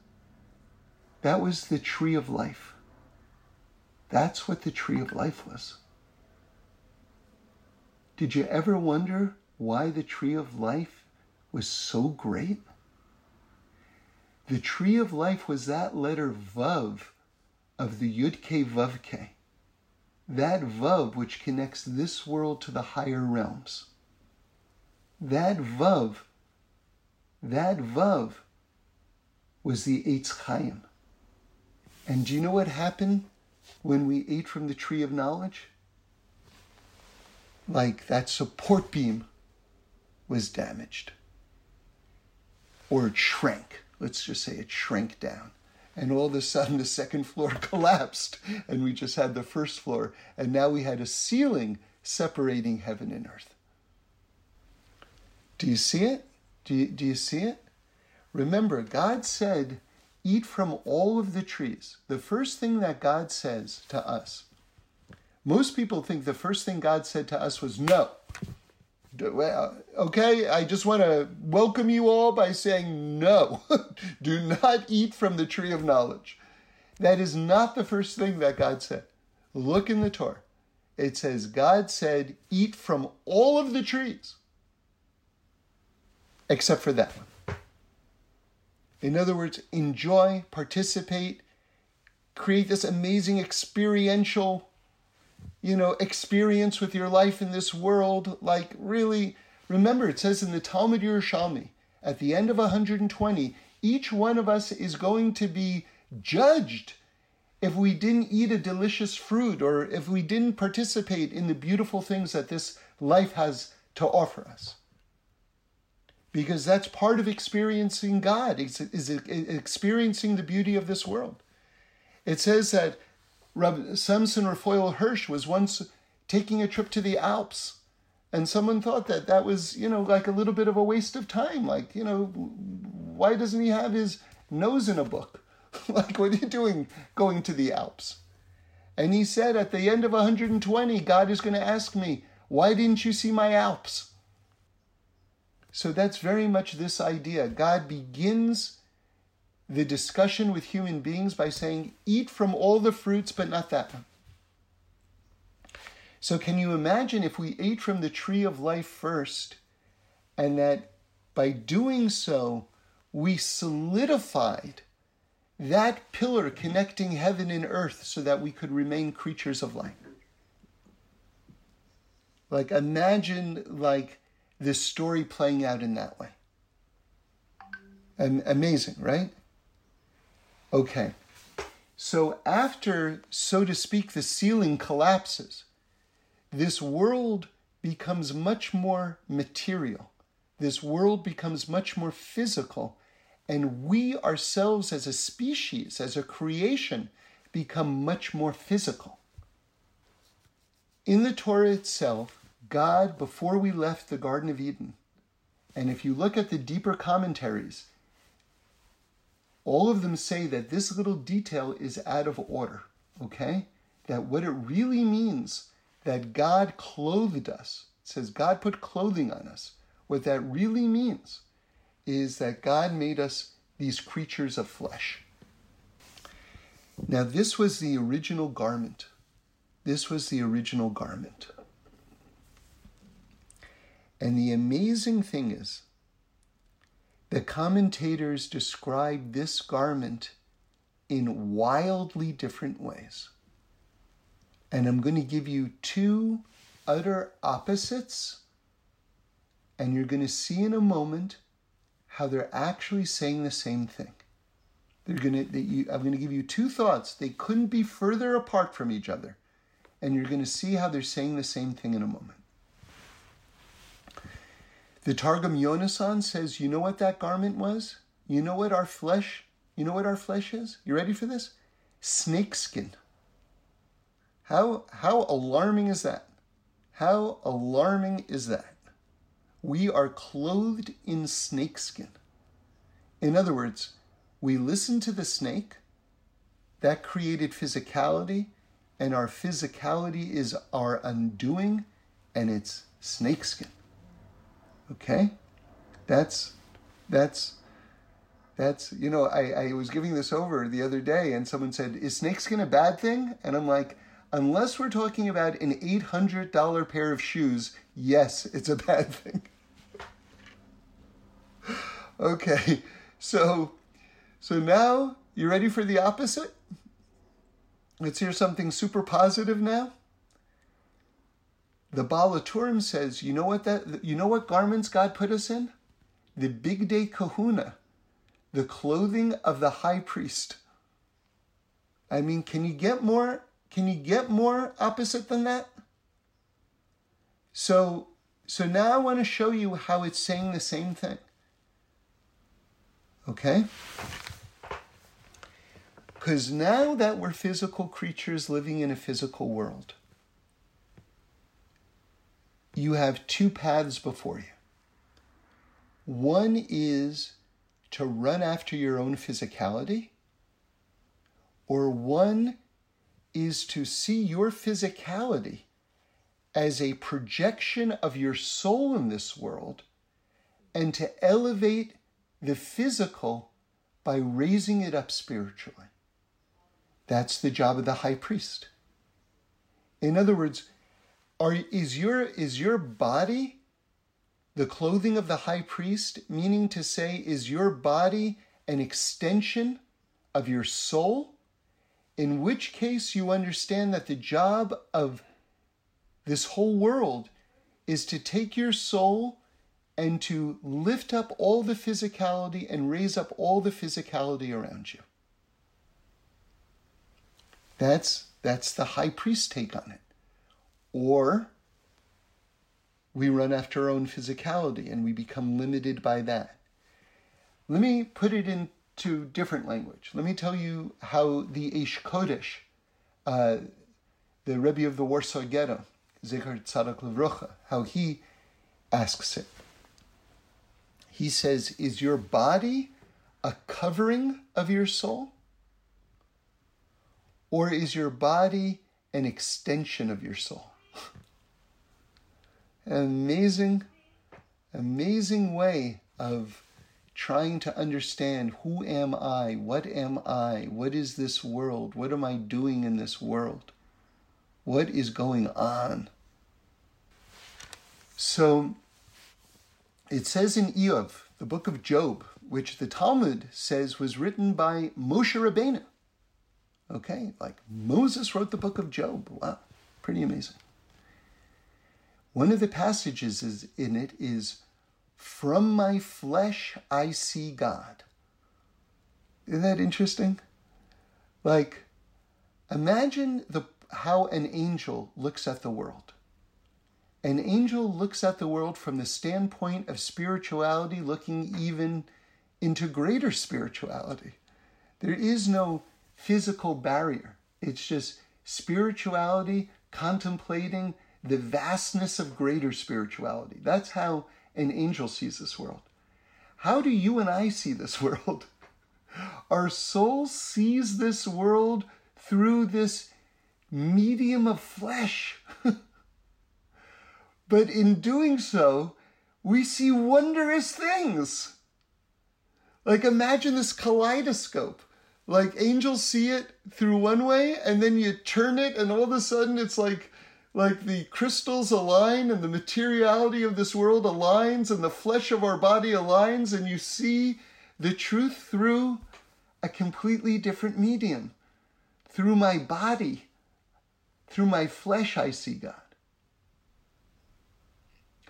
S2: That was the tree of life. That's what the tree of life was. Did you ever wonder why the tree of life was so great? The tree of life was that letter Vav of the yud Yudke Vavke. That Vav which connects this world to the higher realms. That Vav, that Vav was the Eitz Chaim. And do you know what happened when we ate from the tree of knowledge? Like that support beam was damaged. Or it shrank. Let's just say it shrank down. And all of a sudden, the second floor collapsed, and we just had the first floor. And now we had a ceiling separating heaven and earth. Do you see it? Do you, do you see it? Remember, God said, Eat from all of the trees. The first thing that God says to us, most people think the first thing God said to us was no. Okay, I just want to welcome you all by saying no. Do not eat from the tree of knowledge. That is not the first thing that God said. Look in the Torah. It says, God said, eat from all of the trees except for that one. In other words, enjoy, participate, create this amazing experiential you know, experience with your life in this world. Like, really, remember, it says in the Talmud Yerushalmi, at the end of 120, each one of us is going to be judged if we didn't eat a delicious fruit or if we didn't participate in the beautiful things that this life has to offer us. Because that's part of experiencing God, is, is experiencing the beauty of this world. It says that Reb Samson Raphael Hirsch was once taking a trip to the Alps, and someone thought that that was, you know, like a little bit of a waste of time. Like, you know, why doesn't he have his nose in a book? like, what are you doing going to the Alps? And he said, at the end of 120, God is going to ask me, why didn't you see my Alps? So that's very much this idea. God begins the discussion with human beings by saying, eat from all the fruits, but not that one. So, can you imagine if we ate from the tree of life first, and that by doing so, we solidified that pillar connecting heaven and earth so that we could remain creatures of light? Like, imagine like this story playing out in that way. And amazing, right? Okay. So after, so to speak, the ceiling collapses, this world becomes much more material. This world becomes much more physical. And we ourselves as a species, as a creation, become much more physical. In the Torah itself, God, before we left the Garden of Eden, and if you look at the deeper commentaries, all of them say that this little detail is out of order, okay? That what it really means that God clothed us, says God put clothing on us. What that really means is that God made us these creatures of flesh. Now, this was the original garment. This was the original garment. And the amazing thing is the commentators describe this garment in wildly different ways. And I'm going to give you two utter opposites, and you're going to see in a moment how they're actually saying the same thing. They're going to, you, I'm going to give you two thoughts. They couldn't be further apart from each other. And you're going to see how they're saying the same thing in a moment. The Targum Yonasan says, you know what that garment was? You know what our flesh, you know what our flesh is? You ready for this? Snakeskin. How, how alarming is that? How alarming is that? We are clothed in snakeskin. In other words, we listen to the snake, that created physicality, and our physicality is our undoing, and it's snakeskin. Okay? That's, that's, that's, you know, I, I was giving this over the other day, and someone said, Is snakeskin a bad thing? And I'm like, Unless we're talking about an $800 pair of shoes, yes, it's a bad thing. okay, so so now you ready for the opposite? Let's hear something super positive now. The Baal HaTurim says, you know what that you know what garments God put us in? The bigdei kehuna, the clothing of the high priest. I mean, can you get more can you get more opposite than that? So, so now I want to show you how it's saying the same thing. Okay? Because now that we're physical creatures living in a physical world, you have two paths before you. One is to run after your own physicality, or one is to see your physicality as a projection of your soul in this world and to elevate the physical by raising it up spiritually. That's the job of the high priest. In other words, are, is, your, is your body the clothing of the high priest, meaning to say, is your body an extension of your soul? in which case you understand that the job of this whole world is to take your soul and to lift up all the physicality and raise up all the physicality around you. That's that's the high priest take on it. Or we run after our own physicality and we become limited by that. Let me put it into different language. Let me tell you how the Eish Kodesh, uh, the Rebbe of the Warsaw Ghetto, Zecher Tzaddik Levrocha, how he asks it. He says, Is your body a covering of your soul? Or is your body an extension of your soul? Amazing, amazing way of trying to understand who am I? What am I? What is this world? What am I doing in this world? What is going on? So it says in Iyov, the book of Job, which the Talmud says was written by Moshe Rabbeinu. Okay, like Moses wrote the book of Job. Wow, pretty amazing. One of the passages is, in it is from my flesh I see God. Isn't that interesting? Like, imagine the, how an angel looks at the world. An angel looks at the world from the standpoint of spirituality, looking even into greater spirituality. There is no physical barrier. It's just spirituality contemplating the vastness of greater spirituality. That's how an angel sees this world. How do you and I see this world? Our soul sees this world through this medium of flesh. but in doing so, we see wondrous things. Like imagine this kaleidoscope. Like angels see it through one way, and then you turn it, and all of a sudden it's like like the crystals align and the materiality of this world aligns and the flesh of our body aligns, and you see the truth through a completely different medium. Through my body, through my flesh, I see God.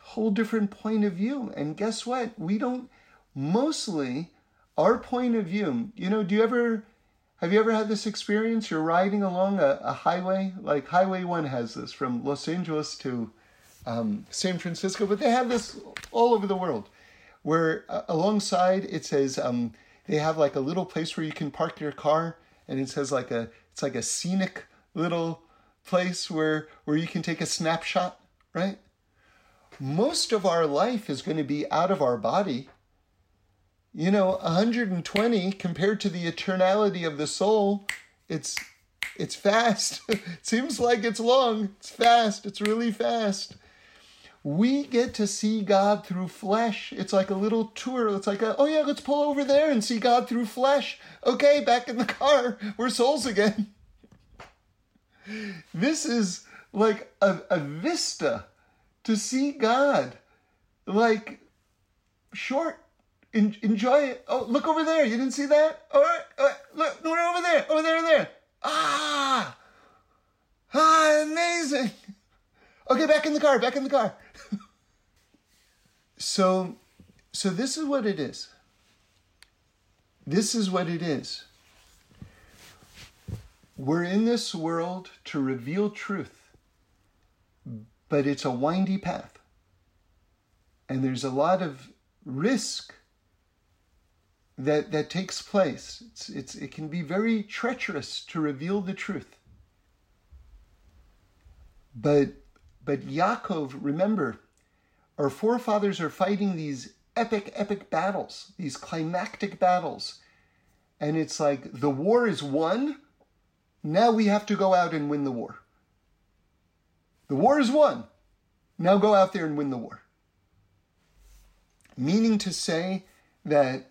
S2: Whole different point of view. And guess what? We don't, mostly, our point of view, you know, do you ever have you ever had this experience? You're riding along a, a highway, like Highway 1 has this from Los Angeles to um, San Francisco, but they have this all over the world, where uh, alongside it says um, they have like a little place where you can park your car, and it says like a it's like a scenic little place where where you can take a snapshot, right? Most of our life is going to be out of our body. You know, 120 compared to the eternality of the soul, it's it's fast. it seems like it's long. It's fast. It's really fast. We get to see God through flesh. It's like a little tour. It's like, a, oh yeah, let's pull over there and see God through flesh. Okay, back in the car. We're souls again. This is like a, a vista to see God. Like short. En- enjoy it. Oh, look over there. You didn't see that? All right. All right. Look, no, over there. Over there, over there. Ah! Ah, amazing. Okay, back in the car, back in the car. so so this is what it is. This is what it is. We're in this world to reveal truth, but it's a windy path. And there's a lot of risk that, that takes place. It's, it's, it can be very treacherous to reveal the truth. But, but Yaakov, remember, our forefathers are fighting these epic, epic battles, these climactic battles. And it's like the war is won. Now we have to go out and win the war. The war is won. Now go out there and win the war. Meaning to say that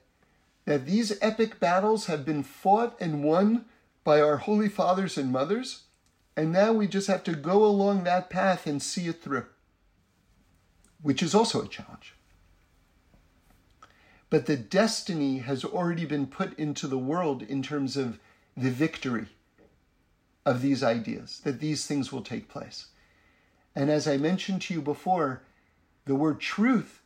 S2: that these epic battles have been fought and won by our holy fathers and mothers, and now we just have to go along that path and see it through, which is also a challenge. But the destiny has already been put into the world in terms of the victory of these ideas, that these things will take place. And as I mentioned to you before, the word truth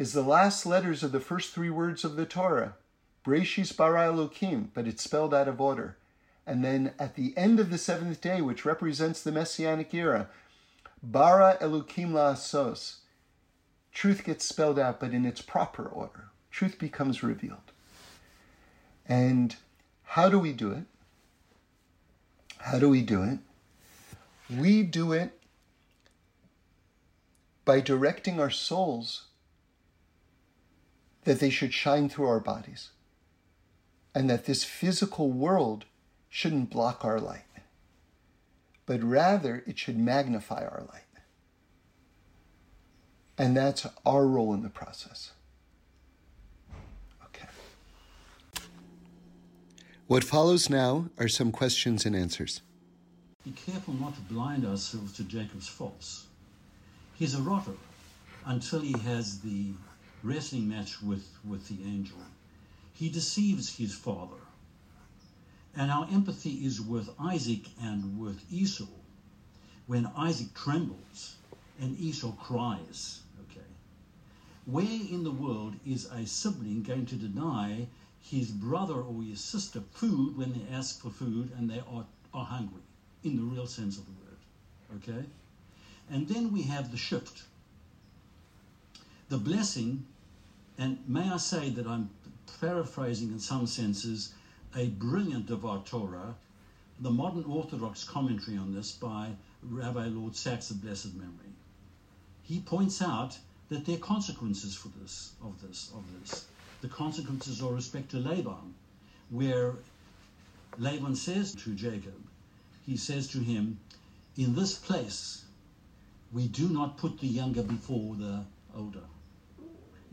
S2: is the last letters of the first three words of the Torah, Breshis bara Elokim, but it's spelled out of order. And then at the end of the seventh day, which represents the Messianic era, bara Elokim la'asos, truth gets spelled out, but in its proper order. Truth becomes revealed. And how do we do it? How do we do it? We do it by directing our souls that they should shine through our bodies and that this physical world shouldn't block our light, but rather it should magnify our light. And that's our role in the process. Okay. What follows now are some questions and answers.
S3: Be careful not to blind ourselves to Jacob's faults. He's a rotter until he has the wrestling match with, with the angel he deceives his father. And our empathy is with Isaac and with Esau when Isaac trembles and Esau cries. Okay. Where in the world is a sibling going to deny his brother or his sister food when they ask for food and they are, are hungry, in the real sense of the word? Okay? And then we have the shift. The blessing, and may I say that I'm paraphrasing in some senses a brilliant Devar Torah, the modern Orthodox commentary on this by Rabbi Lord Sacks of blessed memory. He points out that there are consequences for this, of this, of this. The consequences are respect to Laban, where Laban says to Jacob, he says to him, In this place we do not put the younger before the older.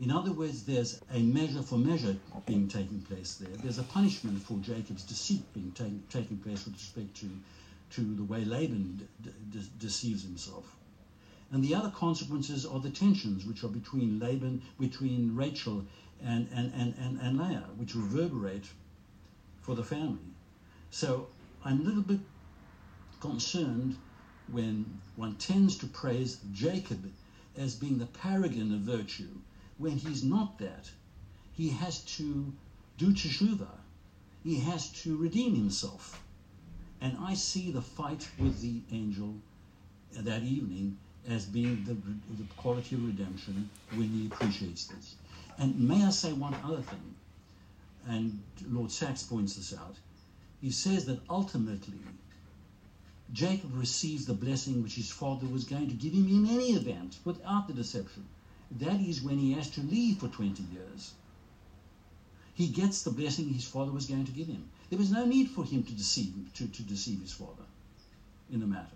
S3: In other words, there's a measure for measure being taking place there. There's a punishment for Jacob's deceit being taking place with respect to, to the way Laban deceives himself. And the other consequences are the tensions which are between Laban, between Rachel and, and, and, and, and Leah, which reverberate for the family. So I'm a little bit concerned when one tends to praise Jacob as being the paragon of virtue when he's not that, he has to do teshuvah. He has to redeem himself. And I see the fight with the angel that evening as being the, the quality of redemption when he appreciates this. And may I say one other thing? And Lord Sacks points this out. He says that ultimately, Jacob receives the blessing which his father was going to give him in any event, without the deception. That is when he has to leave for 20 years. He gets the blessing his father was going to give him. There was no need for him to deceive to, to deceive his father in the matter.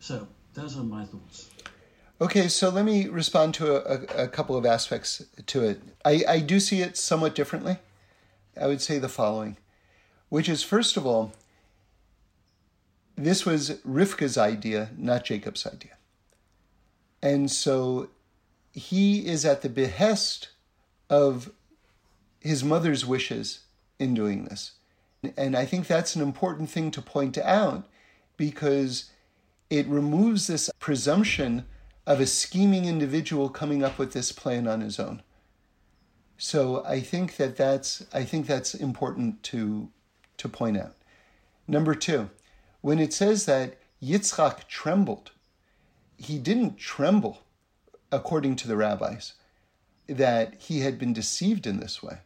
S3: So those are my thoughts.
S2: Okay, so let me respond to a, a, a couple of aspects to it. I, I do see it somewhat differently. I would say the following, which is first of all, this was Rivka's idea, not Jacob's idea. And so he is at the behest of his mother's wishes in doing this. And I think that's an important thing to point out because it removes this presumption of a scheming individual coming up with this plan on his own. So I think that that's I think that's important to to point out. Number 2, when it says that Yitzchak trembled, he didn't tremble according to the rabbis that he had been deceived in this way.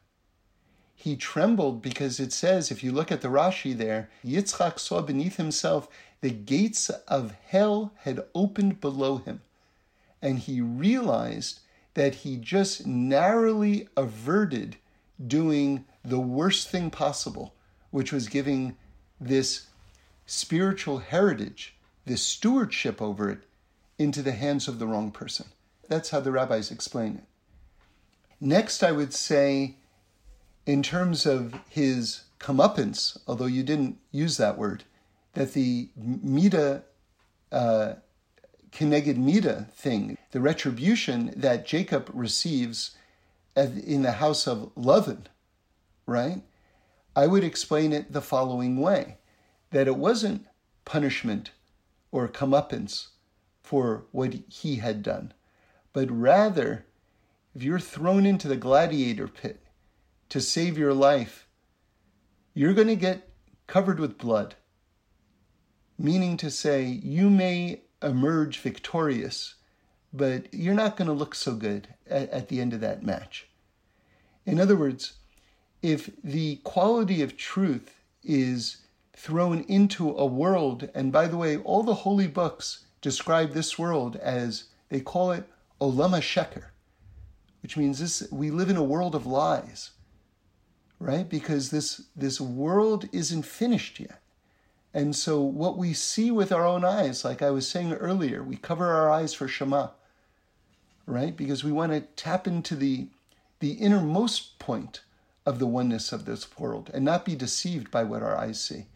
S2: He trembled because it says, if you look at the Rashi there, Yitzchak saw beneath himself the gates of hell had opened below him. And he realized that he just narrowly averted doing the worst thing possible, which was giving this spiritual heritage, this stewardship over it, into the hands of the wrong person. That's how the rabbis explain it. Next, I would say, in terms of his comeuppance, although you didn't use that word, that the Mida, uh, Keneged Mida thing, the retribution that Jacob receives in the house of Lavan, right? I would explain it the following way that it wasn't punishment or comeuppance for what he had done, but rather, if you're thrown into the gladiator pit to save your life, you're going to get covered with blood. Meaning to say, you may emerge victorious, but you're not going to look so good at, at the end of that match. In other words, if the quality of truth is thrown into a world, and by the way, all the holy books describe this world as they call it Olama Sheker, which means this we live in a world of lies right? Because this, this world isn't finished yet. And so, what we see with our own eyes, like I was saying earlier, we cover our eyes for Shema, right? Because we want to tap into the, the innermost point of the oneness of this world and not be deceived by what our eyes see.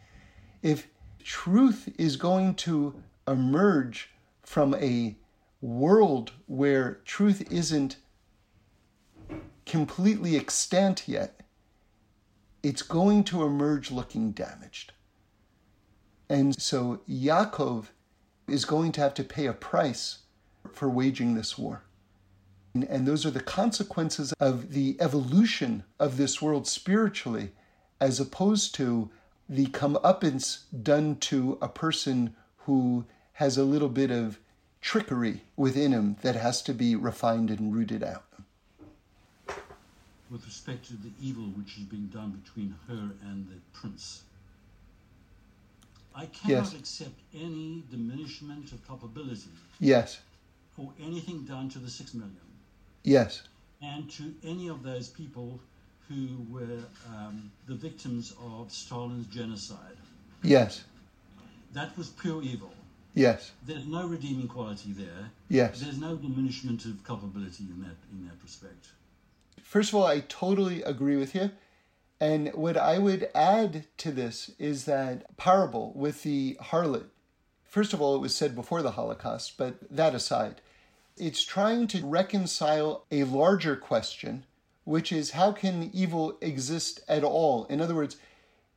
S2: If truth is going to emerge from a world where truth isn't completely extant yet, it's going to emerge looking damaged. And so Yaakov is going to have to pay a price for waging this war. And those are the consequences of the evolution of this world spiritually, as opposed to the comeuppance done to a person who has a little bit of trickery within him that has to be refined and rooted out
S3: with respect to the evil which is being done between her and the prince. I cannot yes. accept any diminishment of culpability.
S2: Yes.
S3: Or anything done to the six million.
S2: Yes.
S3: And to any of those people who were um, the victims of Stalin's genocide.
S2: Yes.
S3: That was pure evil.
S2: Yes.
S3: There's no redeeming quality there.
S2: Yes.
S3: There's no diminishment of culpability in that in that respect.
S2: First of all, I totally agree with you. And what I would add to this is that parable with the harlot. First of all, it was said before the Holocaust, but that aside, it's trying to reconcile a larger question, which is how can evil exist at all? In other words,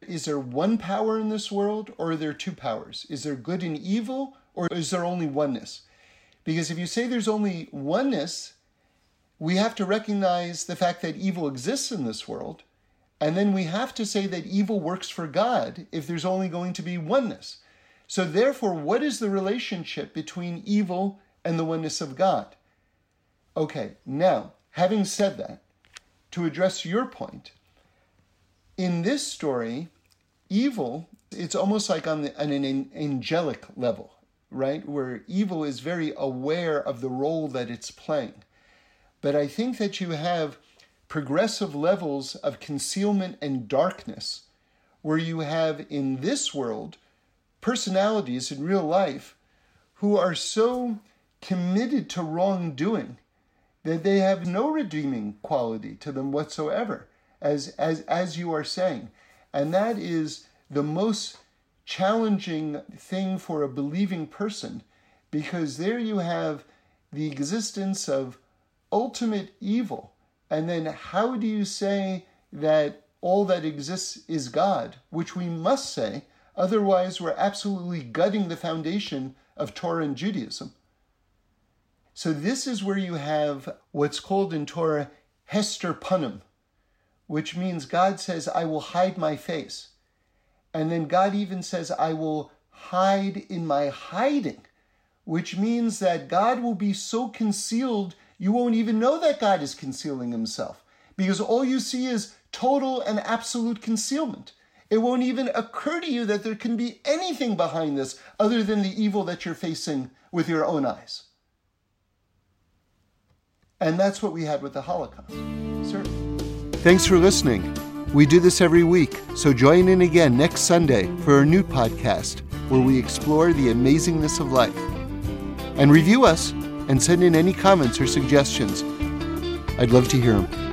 S2: is there one power in this world or are there two powers? Is there good and evil or is there only oneness? Because if you say there's only oneness, we have to recognize the fact that evil exists in this world. And then we have to say that evil works for God if there's only going to be oneness. So, therefore, what is the relationship between evil and the oneness of God? Okay, now, having said that, to address your point, in this story, evil It's almost like on, the, on an angelic level, right? Where evil is very aware of the role that it's playing. But I think that you have progressive levels of concealment and darkness where you have in this world personalities in real life who are so committed to wrongdoing that they have no redeeming quality to them whatsoever, as, as, as you are saying. And that is the most challenging thing for a believing person because there you have the existence of ultimate evil. And then how do you say that all that exists is God, which we must say, otherwise, we're absolutely gutting the foundation of Torah and Judaism. So, this is where you have what's called in Torah Hester Panim, which means God says, I will hide my face. And then God even says, I will hide in my hiding, which means that God will be so concealed, you won't even know that God is concealing himself because all you see is total and absolute concealment. It won't even occur to you that there can be anything behind this other than the evil that you're facing with your own eyes. And that's what we had with the Holocaust. Certainly.
S1: Thanks for listening. We do this every week, so join in again next Sunday for a new podcast where we explore the amazingness of life. And review us and send in any comments or suggestions. I'd love to hear them.